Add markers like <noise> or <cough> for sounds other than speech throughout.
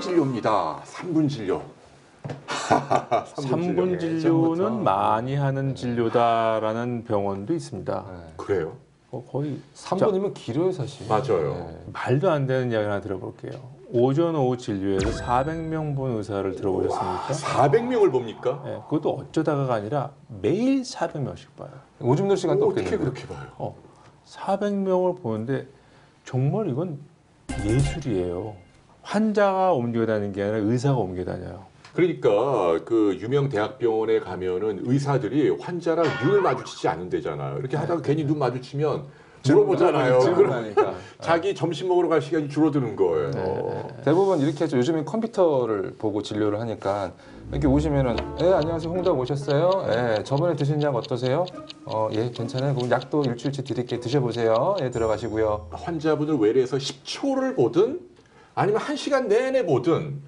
3분 진료입니다. 3분 진료. 3분 <laughs> 진료. 진료는 많이 하는 진료다라는 병원도 있습니다. 네. 그래요? 어, 거의 3분이면 길어요 사실. 맞아요. 네. 말도 안 되는 이야기 하나 들어볼게요. 오전 오후 진료에서 400명 본 의사를 들어보셨습니까? 400명을 봅니까? 네, 그것도 어쩌다가가 아니라 매일 400명씩 봐요. 오줌 넣을 시간도 어떻게. 그렇게 봐요? 어, 400명을 보는데 정말 이건 예술이에요. 환자가 옮겨 다니는 게 아니라 의사가 옮겨 다녀요. 그러니까 그 유명 대학병원에 가면은 의사들이 환자랑 눈을 마주치지 않는데잖아요. 이렇게 하다가 괜히 눈 마주치면 물어보잖아요. 그럼 질문하니까. 자기 점심 먹으러 갈 시간이 줄어드는 거예요. 네. 대부분 이렇게 하죠. 요즘엔 컴퓨터를 보고 진료를 하니까 이렇게 오시면은 예 안녕하세요 홍답 오셨어요? 예 저번에 드신 약 어떠세요? 어예 괜찮아요. 그럼 약도 일주일치 드릴게 드셔보세요. 예 들어가시고요. 환자분을 외래에서 10초를 보든 아니면 1시간 내내 보든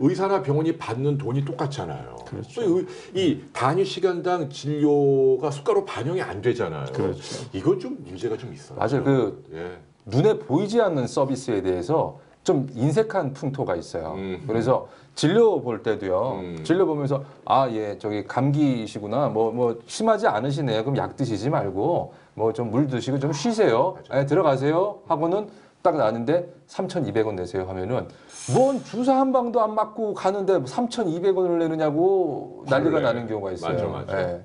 의사나 병원이 받는 돈이 똑같잖아요. 그렇죠. 이, 이 단위 시간당 진료가 수가로 반영이 안 되잖아요. 그렇죠. 이건 좀 문제가 좀 있어요. 맞아요. 그 예. 눈에 보이지 않는 서비스에 대해서 좀 인색한 풍토가 있어요. 음. 그래서 진료 볼 때도요. 음. 진료 보면서 아 예 저기 감기시구나 뭐뭐 심하지 않으시네요. 그럼 약 드시지 말고 뭐 좀 물 드시고 좀 쉬세요. 예, 들어가세요. 하고는 딱 나는데 3,200원 내세요 하면은 뭔 주사 한 방도 안 맞고 가는데 3,200원을 내느냐고 난리가 그래. 나는 경우가 있어요. 맞아, 맞아. 예.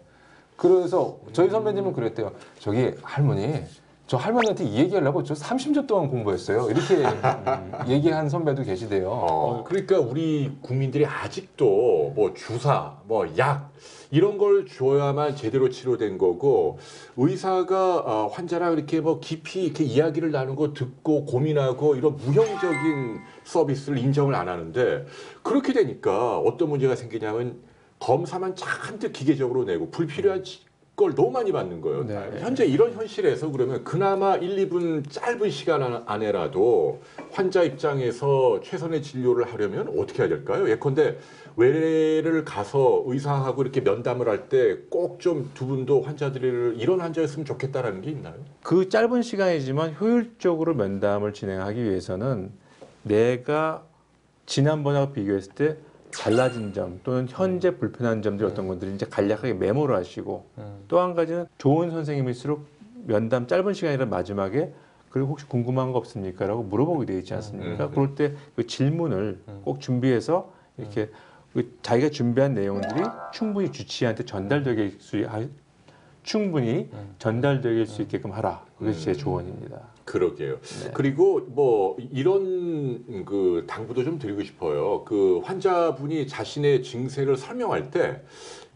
그래서 저희 선배님은 그랬대요. 저기 할머니 저 할머니한테 이 얘기하려고 저 30년 동안 공부했어요. 이렇게 음, <laughs> 얘기한 선배도 계시대요. 어, 그러니까 우리 국민들이 아직도 뭐 주사, 뭐 약 이런 걸 줘야만 제대로 치료된 거고 의사가 어, 환자랑 이렇게 뭐 깊이 이렇게 이야기를 나누고 듣고 고민하고 이런 무형적인 서비스를 인정을 안 하는데 그렇게 되니까 어떤 문제가 생기냐면 검사만 잔뜩 기계적으로 내고 불필요한 지- 걸 너무 많이 받는 거예요. 네. 현재 이런 현실에서 그러면 그나마 1, 2분 짧은 시간 안- 안에라도 환자 입장에서 최선의 진료를 하려면 어떻게 해야 될까요? 예컨대 외래를 가서 의사하고 이렇게 면담을 할 때 꼭 좀 두 분도 환자들을 이런 환자였으면 좋겠다라는 게 있나요? 그 짧은 시간이지만 효율적으로 면담을 진행하기 위해서는 내가 지난번하고 비교했을 때 달라진 점 또는 현재 불편한 점들 어떤 것들이 이제 간략하게 메모를 하시고 음. 또한 가지는 좋은 선생님일수록 면담 짧은 시간이라 마지막에 그리고 혹시 궁금한 거 없습니까? 라고 물어보게 되어 있지 않습니까? 음. 그럴 때 그 질문을 음. 꼭 준비해서 이렇게 그 자기가 준비한 내용들이 충분히 주치의한테 전달되게 충분히 음. 전달될 수 있게끔 하라. 제 음. 조언입니다. 그러게요. 네. 그리고 뭐 이런 그 당부도 좀 드리고 싶어요. 그 환자분이 자신의 증세를 설명할 때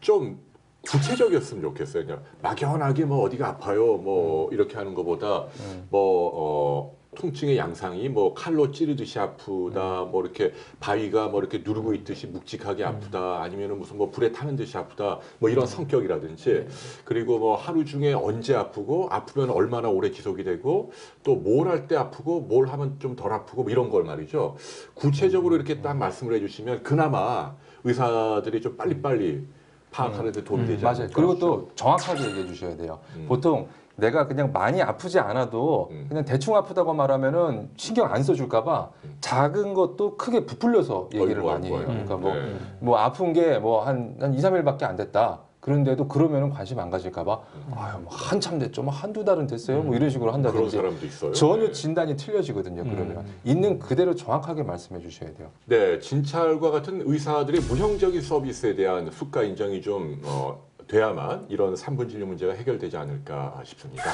좀 구체적이었으면 좋겠어요. 그냥 막연하게 뭐 어디가 아파요, 뭐 이렇게 하는 것보다 음. 뭐 어, 통증의 양상이 뭐 칼로 찌르듯이 아프다, 뭐 이렇게 바위가 뭐 이렇게 누르고 있듯이 묵직하게 아프다, 아니면은 무슨 뭐 불에 타는 듯이 아프다, 뭐 이런 성격이라든지 그리고 뭐 하루 중에 언제 아프고 아프면 얼마나 오래 지속이 되고 또 뭘 할 때 아프고 뭘 하면 좀 덜 아프고 뭐 이런 걸 말이죠. 구체적으로 이렇게 딱 말씀을 해주시면 그나마 의사들이 좀 빨리빨리 파악하는 데 도움이 되지 맞아요. 않을까. 그리고 또 정확하게 얘기해 주셔야 돼요. 음. 보통 내가 그냥 많이 아프지 않아도 음. 그냥 대충 아프다고 말하면은 신경 안 써줄까봐 음. 작은 것도 크게 부풀려서 얘기를 어이구, 많이 어이구, 해요. 그러니까 뭐, 네. 뭐 아픈 게 뭐한한 2, 3일밖에 안 됐다. 그런데도 그러면은 관심 안 가질까봐 아유 뭐 한참 됐죠. 뭐 한두 달은 됐어요. 뭐 이런 식으로 음. 그런 한다든지 사람도 있어요. 전혀 네. 진단이 틀려지거든요. 그러면 음. 있는 그대로 정확하게 말씀해 주셔야 돼요. 네, 진찰과 같은 의사들의 무형적인 서비스에 대한 수가 인정이 좀 어, 돼야만 이런 3분 진료 문제가 해결되지 않을까 싶습니다.